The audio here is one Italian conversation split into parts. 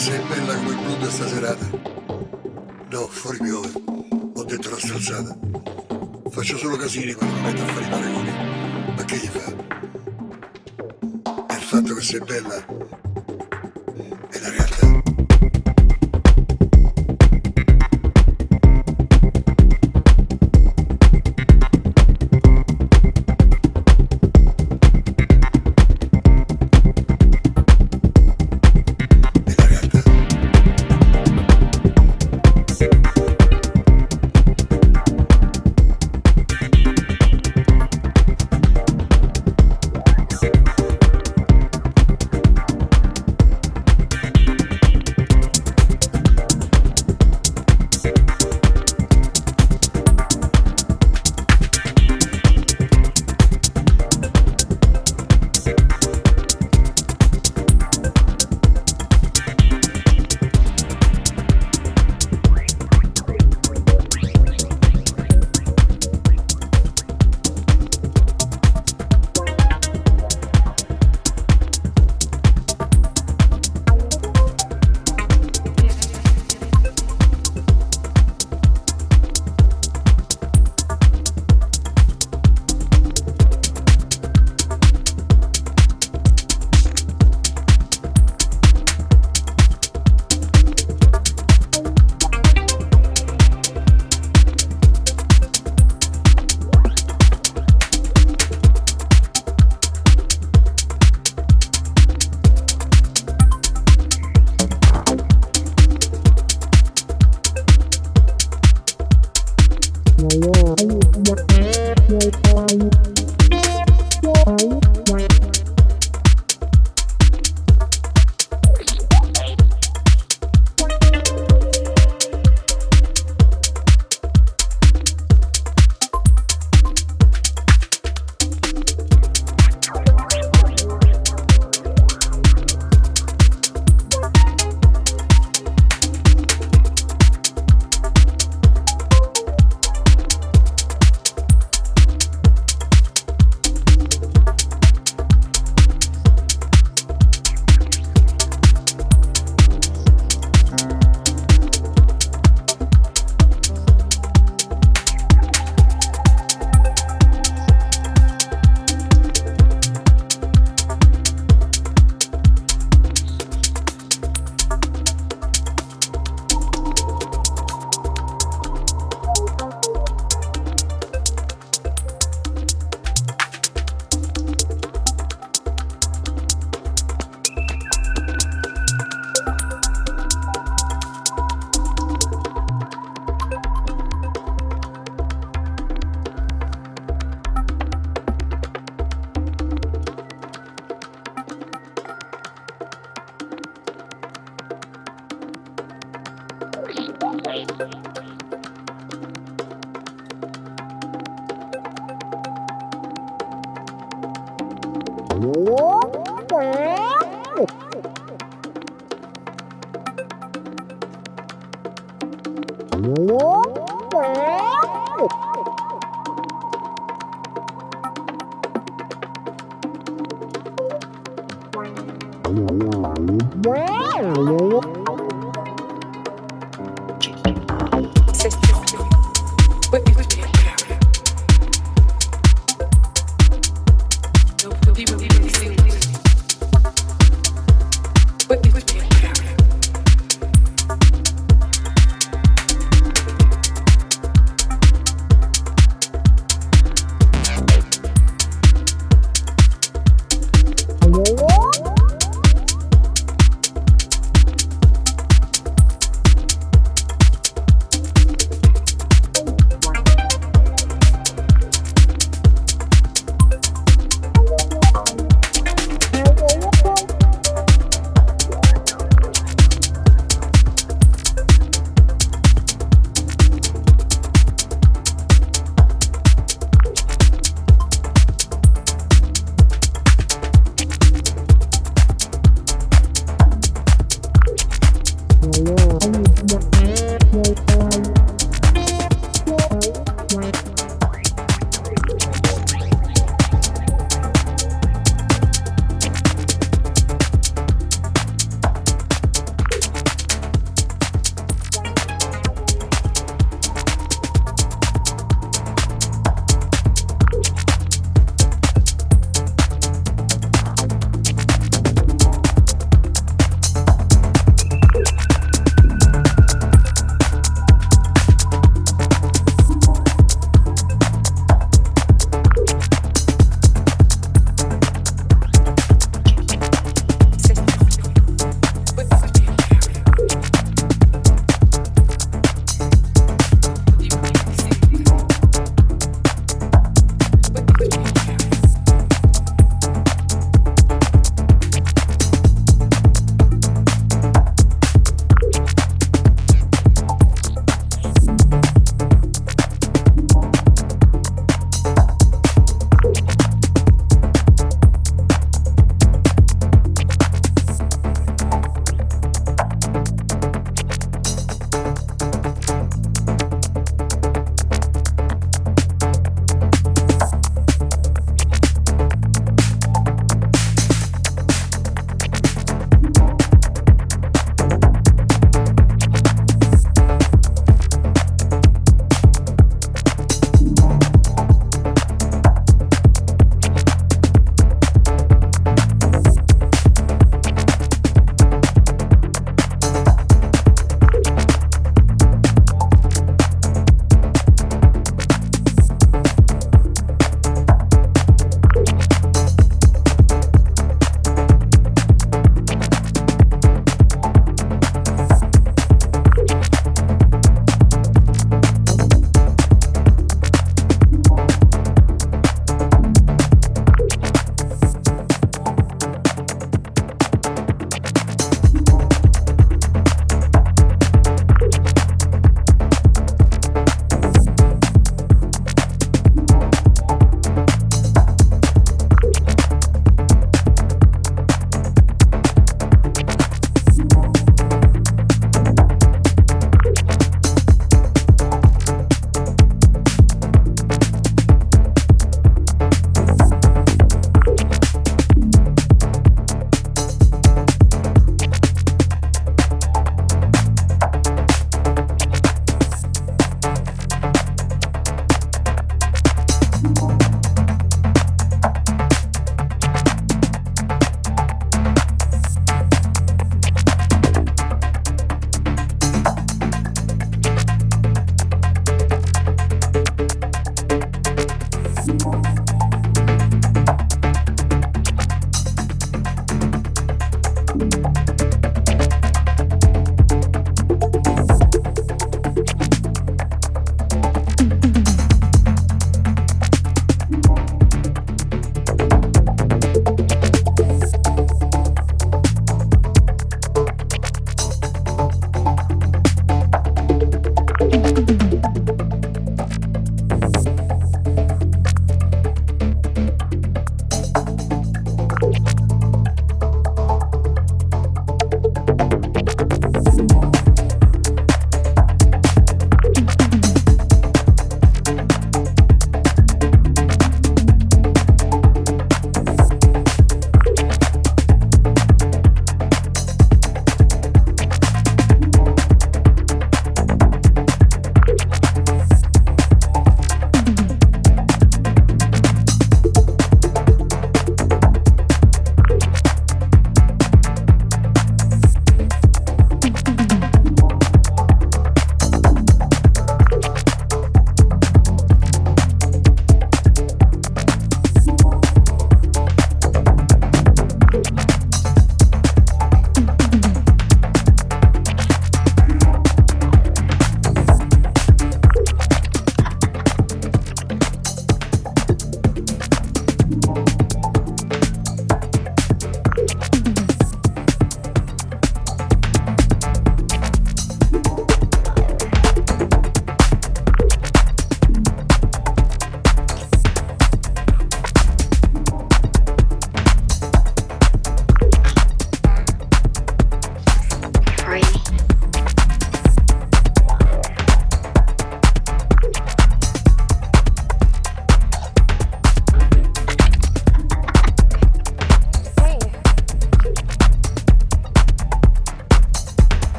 sei bella come il blu di sta serata. No, fuori piove. Ho detto la strozzata. Faccio solo casini quando mi metto a fare i paragoni. Ma che gli fa? È il fatto che sei bella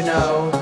you know.